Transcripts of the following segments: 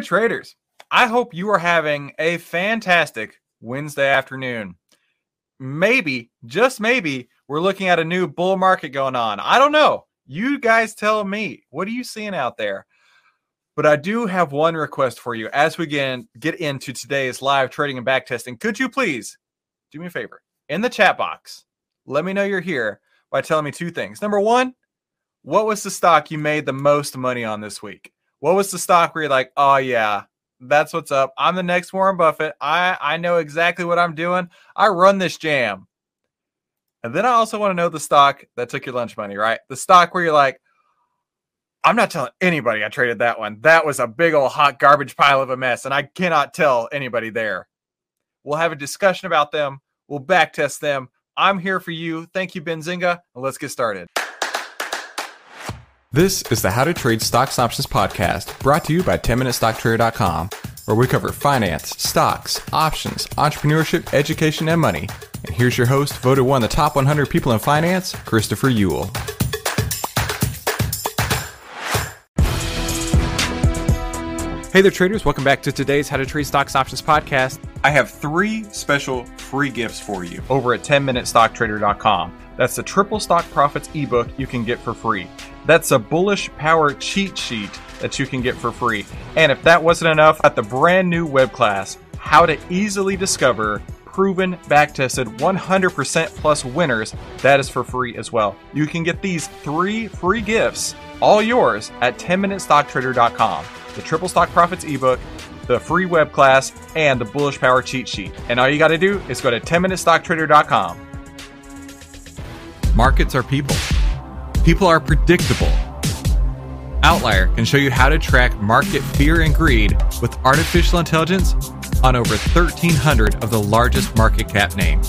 traders. I hope you are having a fantastic Wednesday afternoon. Maybe, just maybe, we're looking at a new bull market going on. I don't know. You guys tell me. What are you seeing out there? But I do have one request for you as we get, get into today's live trading and back testing. Could you please do me a favor in the chat box? Let me know you're here by telling me two things. Number one, what was the stock you made the most money on this week? What was the stock where you're like, oh yeah, that's what's up. I'm the next Warren Buffett. I I know exactly what I'm doing. I run this jam. And then I also want to know the stock that took your lunch money, right? The stock where you're like, I'm not telling anybody I traded that one. That was a big old hot garbage pile of a mess, and I cannot tell anybody there. We'll have a discussion about them. We'll backtest them. I'm here for you. Thank you, Benzinga. Let's get started. This is the How to Trade Stocks Options podcast brought to you by 10MinuteStockTrader.com, where we cover finance, stocks, options, entrepreneurship, education, and money. And here's your host, voted one of the top 100 people in finance, Christopher Uhl. Hey there, traders. Welcome back to today's How to Trade Stocks Options podcast. I have three special free gifts for you over at 10MinuteStockTrader.com. That's the Triple Stock Profits ebook you can get for free. That's a bullish power cheat sheet that you can get for free. And if that wasn't enough, at the brand new web class, How to Easily Discover proven, backtested, 100% plus winners. That is for free as well. You can get these three free gifts, all yours, at 10MinuteStockTrader.com the Triple Stock Profits ebook, the free web class, and the Bullish Power cheat sheet. And all you got to do is go to 10MinuteStockTrader.com. Markets are people. People are predictable. OVTLYR can show you how to track market fear and greed with artificial intelligence on over 1,300 of the largest market cap names.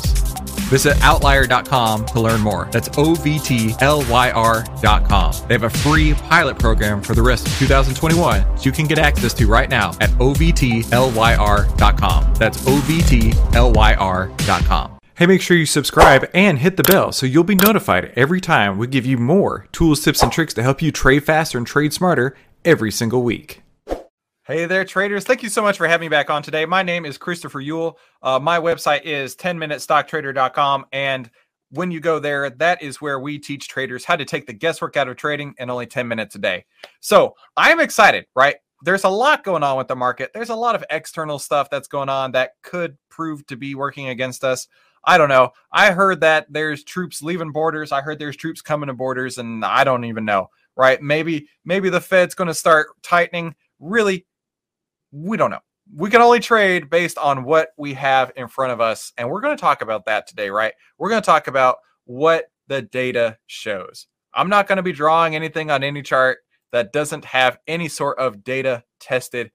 Visit OVTLYR.com to learn more. That's O V T L Y R.com. They have a free pilot program for the rest of 2021 so you can get access to right now at OVTLYR.com. That's OVTLYR.com. Hey, make sure you subscribe and hit the bell so you'll be notified every time we give you more tools, tips, and tricks to help you trade faster and trade smarter every single week. Hey there, traders. Thank you so much for having me back on today. My name is Christopher Uhl. Uh, my website is 10minutestocktrader.com. And when you go there, that is where we teach traders how to take the guesswork out of trading in only 10 minutes a day. So I'm excited, right? There's a lot going on with the market. There's a lot of external stuff that's going on that could prove to be working against us. I don't know. I heard that there's troops leaving borders. I heard there's troops coming to borders, and I don't even know, right? Maybe, maybe the Fed's going to start tightening. Really, we don't know. We can only trade based on what we have in front of us. And we're going to talk about that today, right? We're going to talk about what the data shows. I'm not going to be drawing anything on any chart that doesn't have any sort of data tested,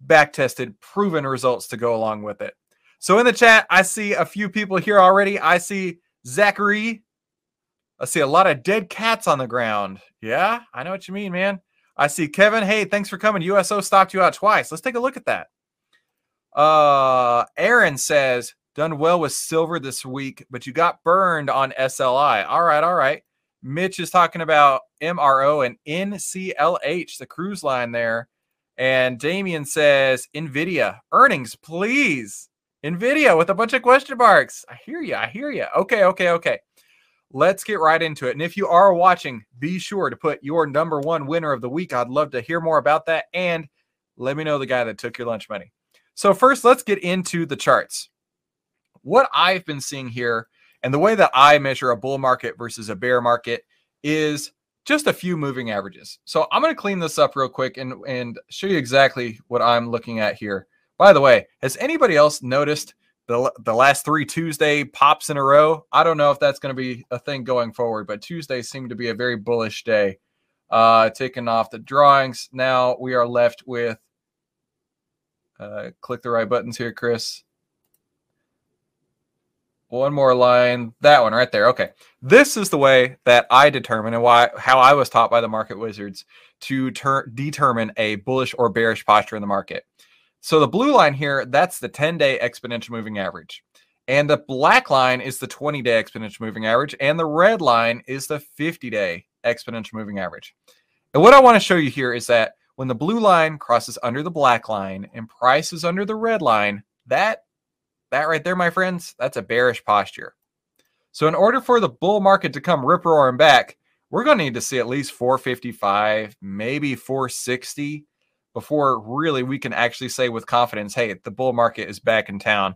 back tested, proven results to go along with it. So in the chat, I see a few people here already. I see Zachary. I see a lot of dead cats on the ground. Yeah, I know what you mean, man. I see Kevin. Hey, thanks for coming. USO stopped you out twice. Let's take a look at that. Uh, Aaron says, done well with silver this week, but you got burned on SLI. All right, all right. Mitch is talking about MRO and NCLH, the cruise line there. And Damien says, NVIDIA earnings, please. NVIDIA with a bunch of question marks. I hear you. I hear you. Okay, okay, okay let's get right into it. And if you are watching, be sure to put your number one winner of the week. I'd love to hear more about that. And let me know the guy that took your lunch money. So, first, let's get into the charts. What I've been seeing here and the way that I measure a bull market versus a bear market is just a few moving averages. So, I'm going to clean this up real quick and, and show you exactly what I'm looking at here. By the way, has anybody else noticed? the the last three Tuesday pops in a row. I don't know if that's going to be a thing going forward, but Tuesday seemed to be a very bullish day. Uh, taking off the drawings. Now we are left with. Uh, click the right buttons here, Chris. One more line. That one right there. Okay. This is the way that I determine and why how I was taught by the market wizards to ter- determine a bullish or bearish posture in the market. So the blue line here, that's the 10 day exponential moving average. And the black line is the 20 day exponential moving average. And the red line is the 50 day exponential moving average. And what I want to show you here is that when the blue line crosses under the black line and price is under the red line, that that right there, my friends, that's a bearish posture. So in order for the bull market to come rip roaring back, we're going to need to see at least 455, maybe 460 before really we can actually say with confidence, hey, the bull market is back in town.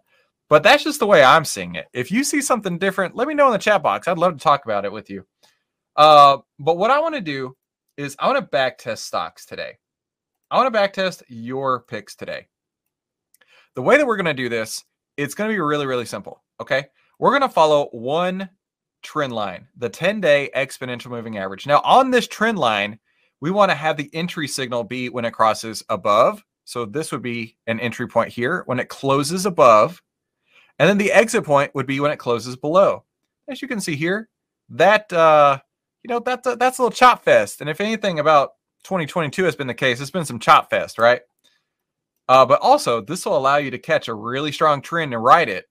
But that's just the way I'm seeing it. If you see something different, let me know in the chat box. I'd love to talk about it with you. Uh, but what I want to do is I want to back test stocks today. I want to back test your picks today. The way that we're going to do this, it's going to be really, really simple. Okay. We're going to follow one trend line, the 10 day exponential moving average. Now, on this trend line, we want to have the entry signal be when it crosses above. So this would be an entry point here when it closes above. And then the exit point would be when it closes below. As you can see here, that, uh, you know, that's a, that's a little chop fest. And if anything about 2022 has been the case, it's been some chop fest, right? Uh, but also, this will allow you to catch a really strong trend and ride it.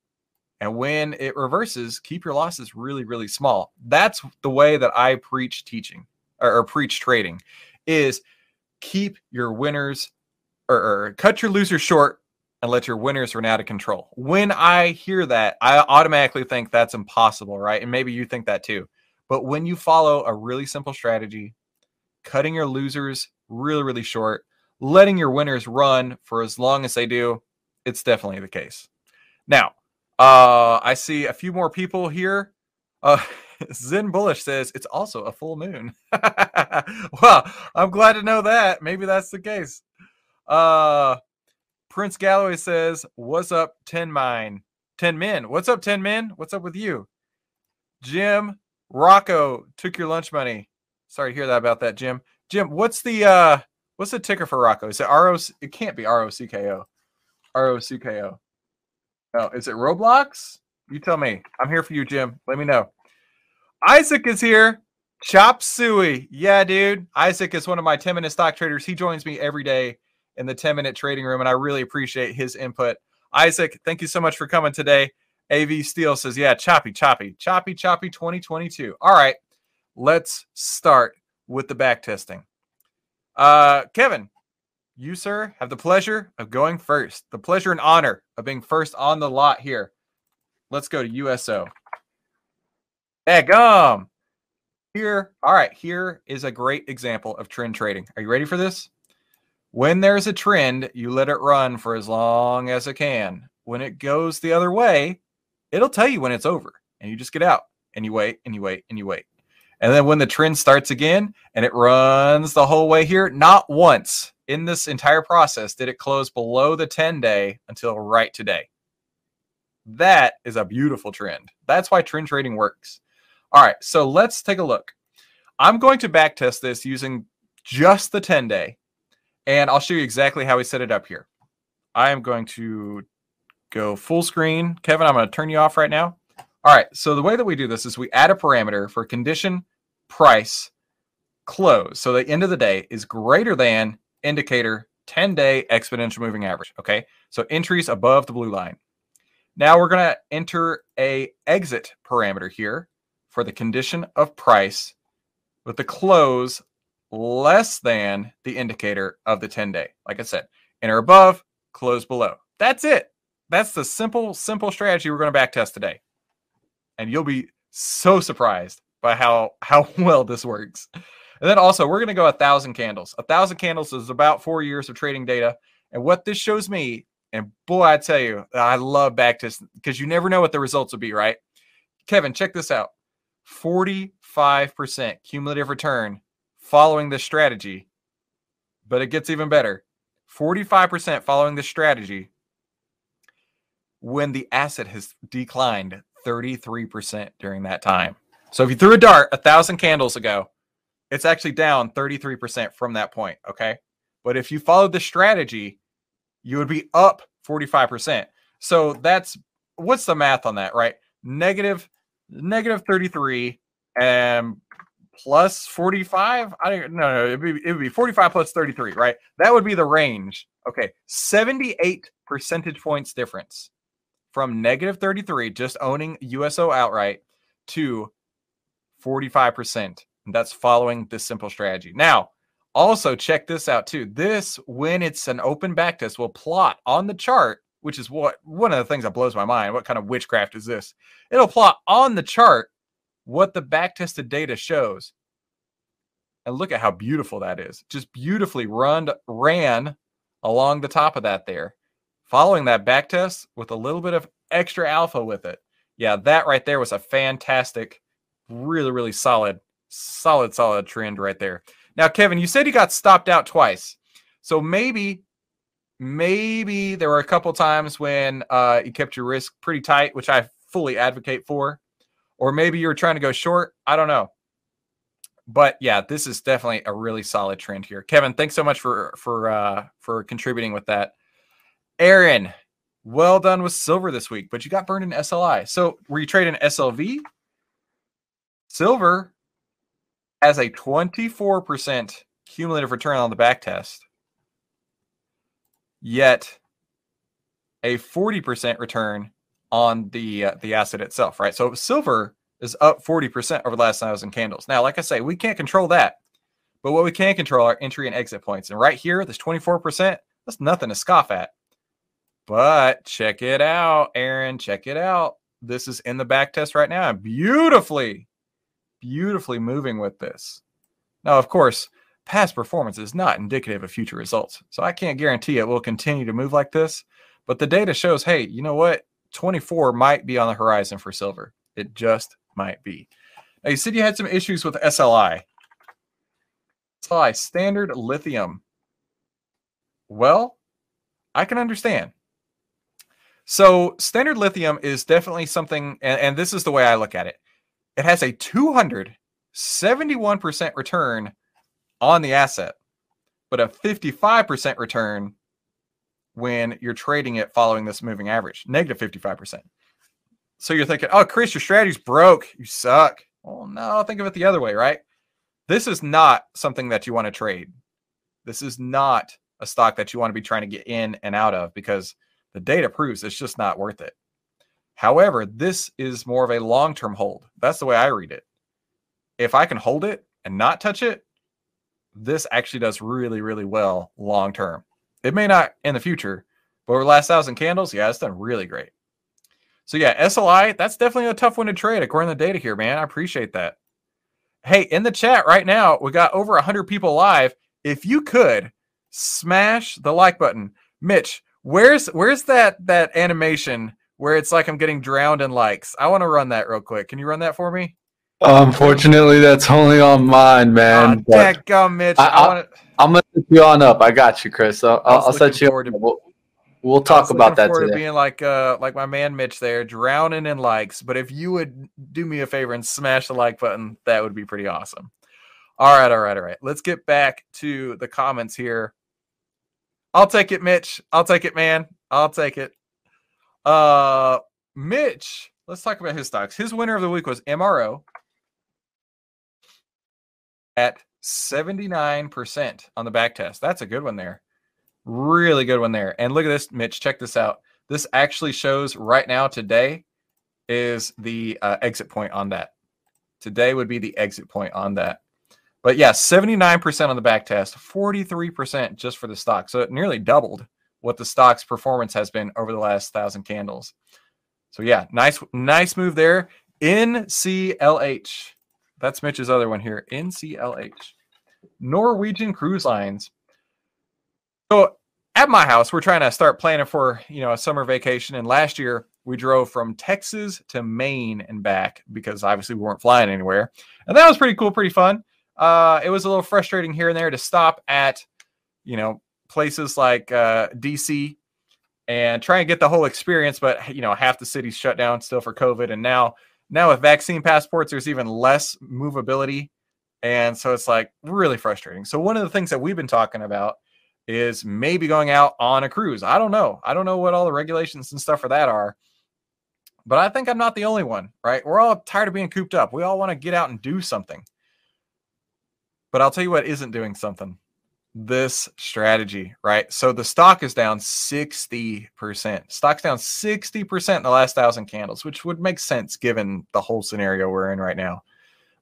And when it reverses, keep your losses really, really small. That's the way that I preach teaching or, or preach trading is keep your winners or, or cut your losers short and let your winners run out of control. When I hear that, I automatically think that's impossible, right? And maybe you think that too. But when you follow a really simple strategy, cutting your losers really, really short, letting your winners run for as long as they do, it's definitely the case. Now, uh, I see a few more people here. Uh, Zen Bullish says it's also a full moon. well, I'm glad to know that. Maybe that's the case. Uh, Prince Galloway says, "What's up, Ten Mine? Ten Men? What's up, Ten Men? What's up with you?" Jim Rocco took your lunch money. Sorry to hear that about that, Jim. Jim, what's the uh what's the ticker for Rocco? Is it R O? It can't be R O C K O. R O C K O. Oh, is it Roblox? You tell me. I'm here for you, Jim. Let me know. Isaac is here. Chop suey. Yeah, dude. Isaac is one of my 10 minute stock traders. He joins me every day in the 10 minute trading room, and I really appreciate his input. Isaac, thank you so much for coming today. AV Steel says, yeah, choppy, choppy, choppy, choppy 2022. All right, let's start with the back testing. Uh, Kevin, you, sir, have the pleasure of going first. The pleasure and honor of being first on the lot here. Let's go to USO. Egum. Here, all right, here is a great example of trend trading. Are you ready for this? When there's a trend, you let it run for as long as it can. When it goes the other way, it'll tell you when it's over, and you just get out and you wait and you wait and you wait. And then when the trend starts again and it runs the whole way here, not once in this entire process did it close below the 10 day until right today. That is a beautiful trend. That's why trend trading works. All right, so let's take a look. I'm going to backtest this using just the 10 day, and I'll show you exactly how we set it up here. I am going to go full screen. Kevin, I'm going to turn you off right now. All right, so the way that we do this is we add a parameter for condition, price, close. So the end of the day is greater than indicator 10 day exponential moving average. Okay, so entries above the blue line. Now we're going to enter a exit parameter here for the condition of price with the close less than the indicator of the 10 day. Like I said, enter above, close below. That's it. That's the simple, simple strategy we're going to backtest today. And you'll be so surprised by how how well this works. And then also, we're going to go a thousand candles. A thousand candles is about four years of trading data. And what this shows me, and boy, I tell you, I love backtest because you never know what the results will be, right? Kevin, check this out 45% cumulative return following this strategy. But it gets even better 45% following this strategy when the asset has declined 33% during that time. So if you threw a dart a thousand candles ago, it's actually down 33% from that point. Okay. But if you followed the strategy, you would be up 45%. So that's what's the math on that, right? Negative negative 33 and plus 45 i don't no no it'd be, it would be 45 plus 33 right? That would be the range. Okay 78 percentage points difference from negative 33 just owning uso outright to 45% and that's following this simple strategy. Now Also, check this out too. This, when it's an open backtest, will plot on the chart, which is what one of the things that blows my mind. What kind of witchcraft is this? It'll plot on the chart what the backtested data shows. And look at how beautiful that is. Just beautifully run ran along the top of that there. Following that backtest with a little bit of extra alpha with it. Yeah, that right there was a fantastic, really, really solid, solid, solid trend right there. Now, Kevin, you said he got stopped out twice. So maybe, maybe there were a couple times when uh, you kept your risk pretty tight, which I fully advocate for. Or maybe you were trying to go short. I don't know. But yeah, this is definitely a really solid trend here. Kevin, thanks so much for for uh, for contributing with that. Aaron, well done with silver this week, but you got burned in SLI. So were you trading SLV? Silver has a 24% cumulative return on the back test, yet a 40% return on the uh, the asset itself, right? So silver is up 40% over the last thousand candles. Now, like I say, we can't control that, but what we can control are entry and exit points. And right here, this 24%, that's nothing to scoff at. But check it out, Aaron. Check it out. This is in the back test right now. Beautifully beautifully moving with this. Now, of course, past performance is not indicative of future results. So I can't guarantee it will continue to move like this. But the data shows hey, you know what? 24 might be on the horizon for silver. It just might be. Now, you said you had some issues with SLI. SLI, standard lithium. Well, I can understand. So, standard lithium is definitely something, and, and this is the way I look at it it has a 271% return on the asset, but a 55% return when you're trading it following this moving average, negative 55%. So you're thinking, oh, Chris, your strategy's broke. You suck. Well, no, think of it the other way, right? This is not something that you want to trade. This is not a stock that you want to be trying to get in and out of because the data proves it's just not worth it. However, this is more of a long term hold. That's the way I read it. If I can hold it and not touch it, this actually does really, really well long term. It may not in the future, but over the last thousand candles, yeah, it's done really great. So yeah, SLI, that's definitely a tough one to trade according to the data here, man. I appreciate that. Hey, in the chat right now, we got over 100 people live. If you could smash the like button. Mitch, where's where's that that animation where it's like I'm getting drowned in likes. I want to run that real quick. Can you run that for me? Unfortunately, that's only on mine, man. Oh, dadgum, Mitch. I. I'm gonna set you on up. I got you, Chris. I'll, I'll set you. To... We'll, we'll talk about that today. being like uh like my man Mitch there, drowning in likes. But if you would do me a favor and smash the like button, that would be pretty awesome. All right, all right, all right. Let's get back to the comments here. I'll take it, Mitch. I'll take it, man. I'll take it. Uh, Mitch, let's talk about his stocks. His winner of the week was MRO at 79% on the back test. That's a good one there. Really good one there. And look at this, Mitch. Check this out. This actually shows right now, today is the uh, exit point on that. Today would be the exit point on that. But yeah, 79% on the back test, 43% just for the stock. So it nearly doubled what the stock's performance has been over the last thousand candles. So yeah, nice, nice move there. NCLH. That's Mitch's other one here. NCLH. Norwegian Cruise Lines. So at my house, we're trying to start planning for you know a summer vacation. And last year we drove from Texas to Maine and back because obviously we weren't flying anywhere. And that was pretty cool, pretty fun. Uh, it was a little frustrating here and there to stop at, you know, places like uh, DC and try and get the whole experience. But you know, half the city's shut down still for COVID, and now now with vaccine passports, there's even less movability, and so it's like really frustrating. So one of the things that we've been talking about is maybe going out on a cruise. I don't know. I don't know what all the regulations and stuff for that are. But I think I'm not the only one, right? We're all tired of being cooped up. We all want to get out and do something. But I'll tell you what isn't doing something this strategy, right? So the stock is down 60%. Stock's down 60% in the last thousand candles, which would make sense given the whole scenario we're in right now.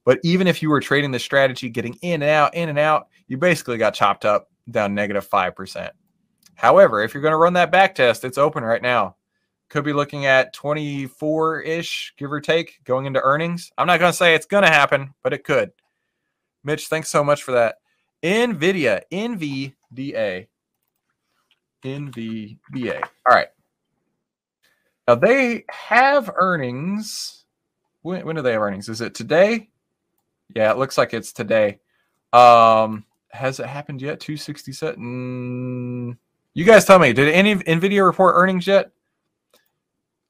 But even if you were trading the strategy, getting in and out, in and out, you basically got chopped up down negative 5%. However, if you're going to run that back test, it's open right now. Could be looking at 24 ish, give or take, going into earnings. I'm not going to say it's going to happen, but it could. Mitch, thanks so much for that. NVIDIA, NVDA, NVDA. All right. Now they have earnings. When, when do they have earnings? Is it today? Yeah, it looks like it's today. Um, has it happened yet? 267. Mm, you guys tell me, did any NVIDIA report earnings yet?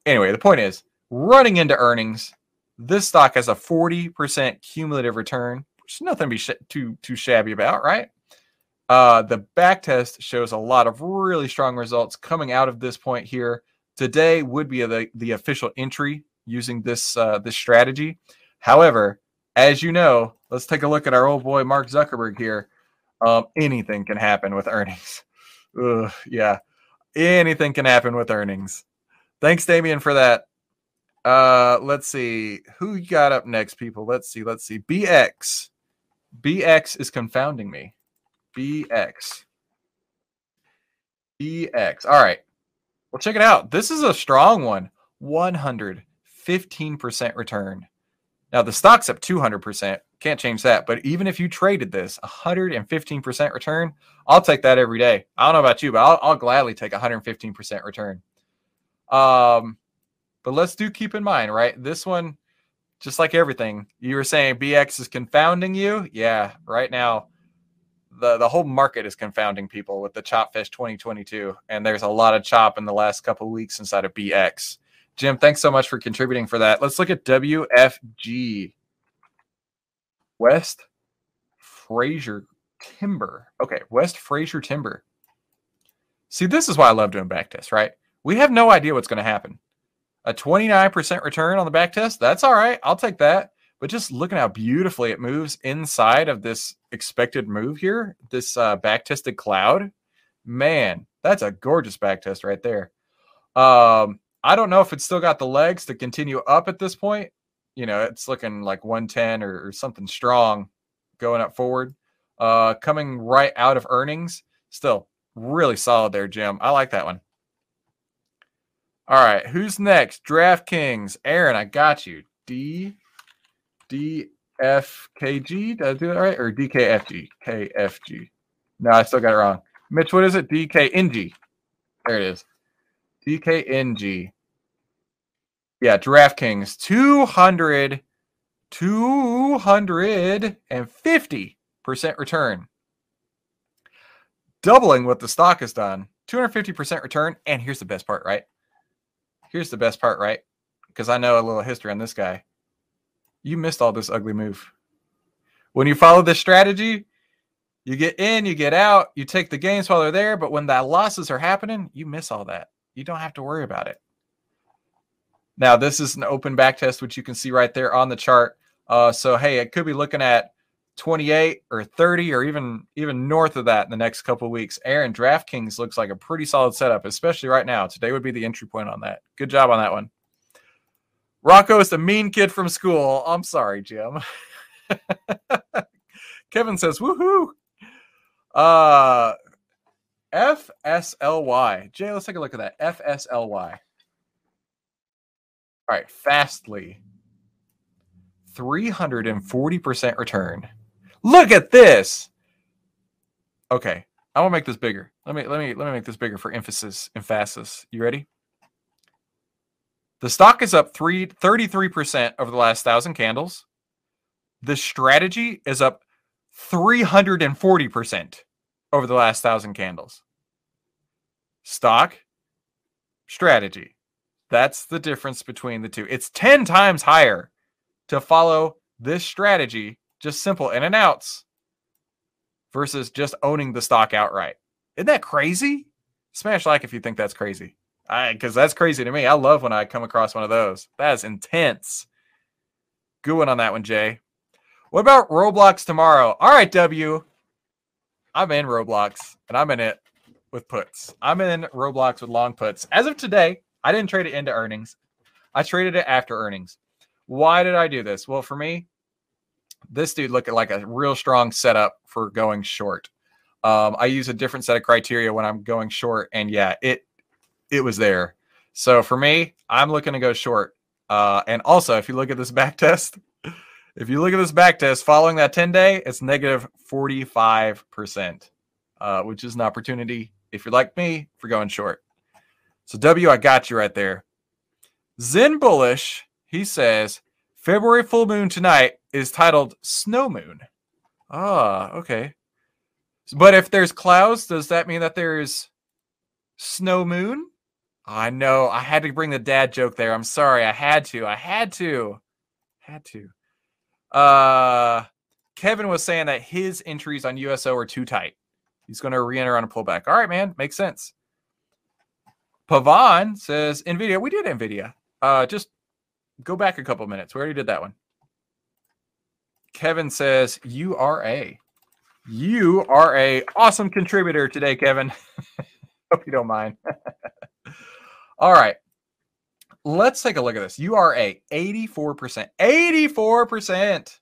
Anyway, the point is, running into earnings, this stock has a 40% cumulative return, nothing to be sh- too, too shabby about, right? Uh, the back test shows a lot of really strong results coming out of this point here. Today would be the, the official entry using this uh, this strategy. However, as you know, let's take a look at our old boy Mark Zuckerberg here. Um, anything can happen with earnings. Ugh, yeah, anything can happen with earnings. Thanks, Damien, for that. Uh, let's see who you got up next, people. Let's see. Let's see. BX. BX is confounding me. BX. BX. All right. Well, check it out. This is a strong one. 115% return. Now the stock's up 200%. Can't change that. But even if you traded this 115% return, I'll take that every day. I don't know about you, but I'll, I'll gladly take 115% return. Um, but let's do keep in mind, right? This one, just like everything, you were saying BX is confounding you. Yeah, right now, the the whole market is confounding people with the Chopfest 2022, and there's a lot of chop in the last couple weeks inside of BX. Jim, thanks so much for contributing for that. Let's look at WFG. West Fraser Timber. Okay, West Fraser Timber. See, this is why I love doing back tests, right? We have no idea what's going to happen. A 29% return on the back test, that's all right. I'll take that. But just looking how beautifully it moves inside of this expected move here, this uh, back tested cloud, man, that's a gorgeous back test right there. Um, I don't know if it's still got the legs to continue up at this point. You know, it's looking like 110 or, or something strong going up forward. Uh, coming right out of earnings, still really solid there, Jim. I like that one. All right, who's next? DraftKings. Aaron, I got you. D D F K G. Did I do it right? Or D K F G? K F G. No, I still got it wrong. Mitch, what is it? D K N G. There it is. DKNG. Yeah, DraftKings 200 250% return. Doubling what the stock has done. 250% return and here's the best part, right? Here's the best part, right? Because I know a little history on this guy. You missed all this ugly move. When you follow this strategy, you get in, you get out, you take the gains while they're there, but when the losses are happening, you miss all that. You don't have to worry about it. Now, this is an open back test, which you can see right there on the chart. Uh, so, hey, it could be looking at 28 or 30 or even even north of that in the next couple weeks. Aaron DraftKings looks like a pretty solid setup, especially right now. Today would be the entry point on that. Good job on that one. Rocco is the mean kid from school. I'm sorry, Jim. Kevin says, woohoo. Uh, FSLY. Jay, let's take a look at that. FSLY. All right, Fastly. 340% return. Look at this. Okay, I want to make this bigger. Let me let me let me make this bigger for emphasis. Emphasis. You ready? The stock is up three, 33% over the last thousand candles. The strategy is up 340% over the last thousand candles. Stock, strategy. That's the difference between the two. It's 10 times higher to follow this strategy, just simple in and outs, versus just owning the stock outright. Isn't that crazy? Smash like if you think that's crazy. Because that's crazy to me. I love when I come across one of those. That is intense. Good one on that one, Jay. What about Roblox tomorrow? All right, W. I'm in Roblox and I'm in it with puts. I'm in Roblox with long puts. As of today, I didn't trade it into earnings. I traded it after earnings. Why did I do this? Well, for me, this dude looked like a real strong setup for going short. Um, I use a different set of criteria when I'm going short, and yeah, it it was there. So for me, I'm looking to go short. Uh, and also, if you look at this back test, if you look at this back test following that 10 day, it's negative 45%, uh, which is an opportunity, if you're like me, for going short. So, W, I got you right there. Zen Bullish, he says, February full moon tonight is titled Snow Moon. Ah, okay. But if there's clouds, does that mean that there's snow moon? I know. I had to bring the dad joke there. I'm sorry. I had to. I had to. Had to. Uh Kevin was saying that his entries on USO are too tight. He's going to re-enter on a pullback. All right, man. Makes sense. Pavan says Nvidia. We did Nvidia. Uh, just go back a couple minutes. We already did that one. Kevin says you are a you are a awesome contributor today, Kevin. Hope you don't mind. All right. Let's take a look at this. You are a 84%. 84%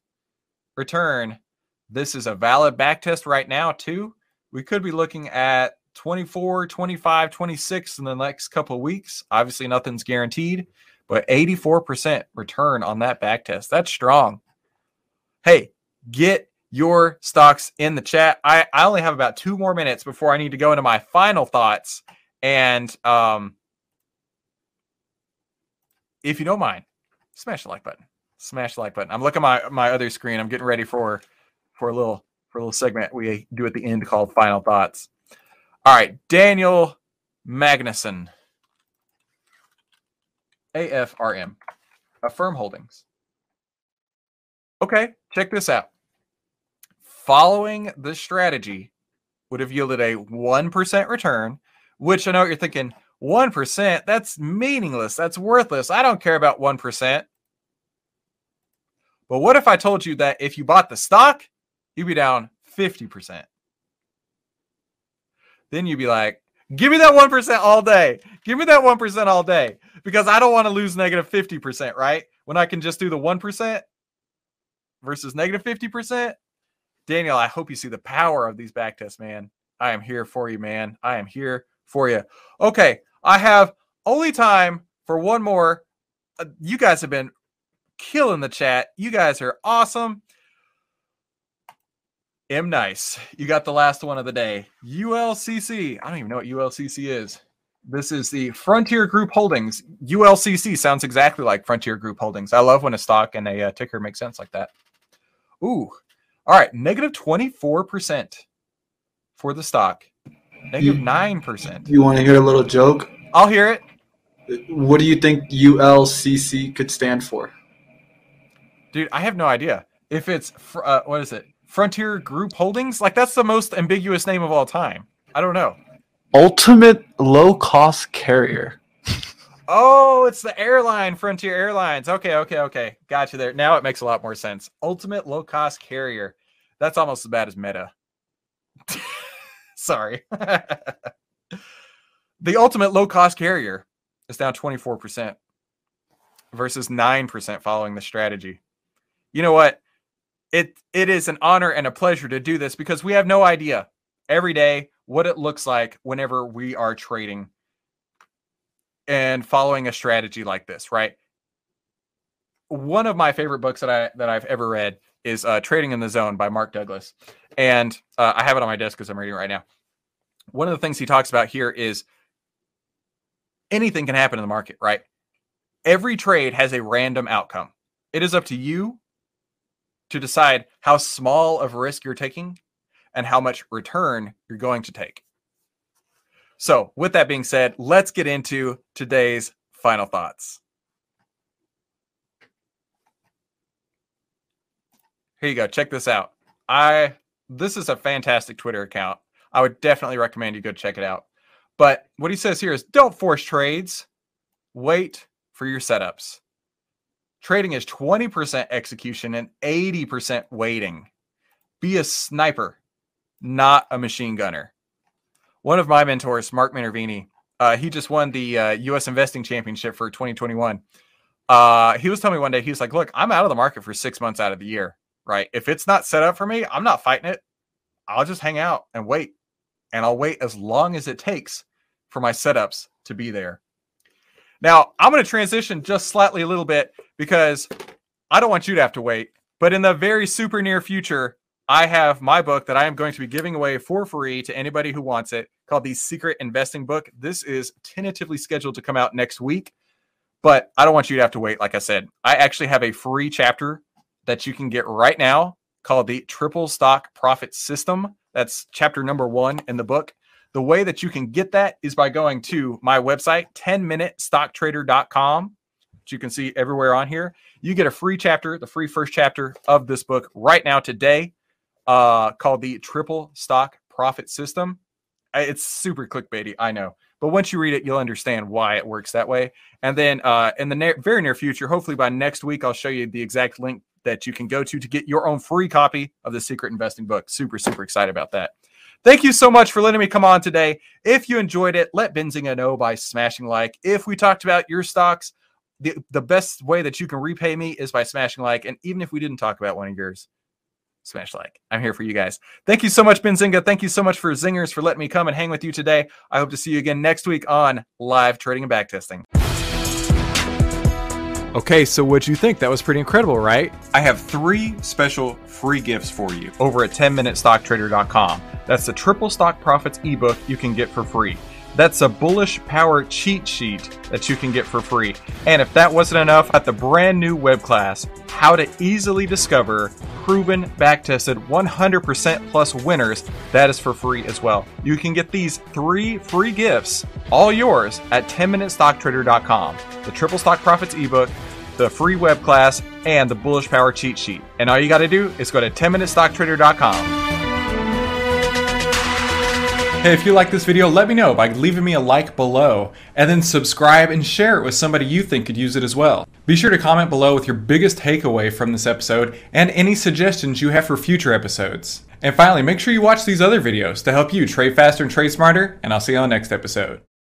return. This is a valid back test right now, too. We could be looking at 24, 25, 26 in the next couple of weeks. Obviously, nothing's guaranteed, but 84% return on that back test. That's strong. Hey, get your stocks in the chat. I, I only have about two more minutes before I need to go into my final thoughts. And um, if you don't mind, smash the like button. Smash the like button. I'm looking at my my other screen. I'm getting ready for for a little for a little segment we do at the end called final thoughts. All right, Daniel Magnuson, AFRM, Affirm Holdings. Okay, check this out. Following this strategy would have yielded a 1% return, which I know you're thinking 1%, that's meaningless. That's worthless. I don't care about 1%. But what if I told you that if you bought the stock, you'd be down 50%? Then you'd be like, give me that 1% all day. Give me that 1% all day because I don't want to lose negative 50%, right? When I can just do the 1% versus negative 50%. Daniel, I hope you see the power of these back tests, man. I am here for you, man. I am here for you. Okay, I have only time for one more. Uh, you guys have been killing the chat. You guys are awesome. M nice. You got the last one of the day. ULCC. I don't even know what ULCC is. This is the Frontier Group Holdings. ULCC sounds exactly like Frontier Group Holdings. I love when a stock and a uh, ticker makes sense like that. Ooh. All right. Negative 24% for the stock. Negative nine percent. You want to hear a little joke? I'll hear it. What do you think ULCC could stand for? Dude, I have no idea. If it's uh, what is it? Frontier Group Holdings? Like that's the most ambiguous name of all time. I don't know. Ultimate low cost carrier. Oh, it's the airline, Frontier Airlines. Okay, okay, okay. Got you there. Now it makes a lot more sense. Ultimate low cost carrier. That's almost as bad as Meta. Sorry. the ultimate low cost carrier is down 24% versus 9% following the strategy. You know what? It it is an honor and a pleasure to do this because we have no idea every day what it looks like whenever we are trading and following a strategy like this, right? One of my favorite books that I that I've ever read is uh, Trading in the Zone by Mark Douglas, and uh, I have it on my desk because I'm reading it right now. One of the things he talks about here is anything can happen in the market, right? Every trade has a random outcome. It is up to you to decide how small of a risk you're taking and how much return you're going to take. So, with that being said, let's get into today's final thoughts. Here you go. Check this out. I this is a fantastic Twitter account. I would definitely recommend you go check it out. But what he says here is don't force trades. Wait for your setups. Trading is 20% execution and 80% waiting. Be a sniper, not a machine gunner. One of my mentors, Mark Minervini, uh, he just won the uh, U.S. Investing Championship for 2021. Uh, he was telling me one day, he was like, "Look, I'm out of the market for six months out of the year. right? If it's not set up for me, I'm not fighting it. I'll just hang out and wait. And I'll wait as long as it takes for my setups to be there. Now, I'm going to transition just slightly a little bit because I don't want you to have to wait. But in the very super near future, I have my book that I am going to be giving away for free to anybody who wants it called The Secret Investing Book. This is tentatively scheduled to come out next week, but I don't want you to have to wait. Like I said, I actually have a free chapter that you can get right now called The Triple Stock Profit System. That's chapter number one in the book. The way that you can get that is by going to my website, 10minutestocktrader.com, which you can see everywhere on here. You get a free chapter, the free first chapter of this book right now today uh, called the Triple Stock Profit System. It's super clickbaity, I know, but once you read it, you'll understand why it works that way. And then uh, in the very near future, hopefully by next week, I'll show you the exact link that you can go to to get your own free copy of the Secret Investing book. Super, super excited about that. Thank you so much for letting me come on today. If you enjoyed it, let Benzinga know by smashing like. If we talked about your stocks, the, the best way that you can repay me is by smashing like. And even if we didn't talk about one of yours, smash like. I'm here for you guys. Thank you so much, Benzinga. Thank you so much for Zingers for letting me come and hang with you today. I hope to see you again next week on Live Trading and Backtesting. Okay, so what do you think? That was pretty incredible, right? I have three special free gifts for you over at 10minutestocktrader.com. That's the Triple Stock Profits ebook you can get for free. That's a bullish power cheat sheet that you can get for free. And if that wasn't enough, at the brand new web class, How to Easily Discover Proven, Backtested, 100% plus winners, that is for free as well. You can get these three free gifts, all yours, at 10minutestocktrader.com. The Triple Stock Profits ebook, the free web class, and the bullish power cheat sheet. And all you got to do is go to 10minutestocktrader.com. If you like this video, let me know by leaving me a like below, and then subscribe and share it with somebody you think could use it as well. Be sure to comment below with your biggest takeaway from this episode and any suggestions you have for future episodes. And finally, make sure you watch these other videos to help you trade faster and trade smarter, and I'll see you on the next episode.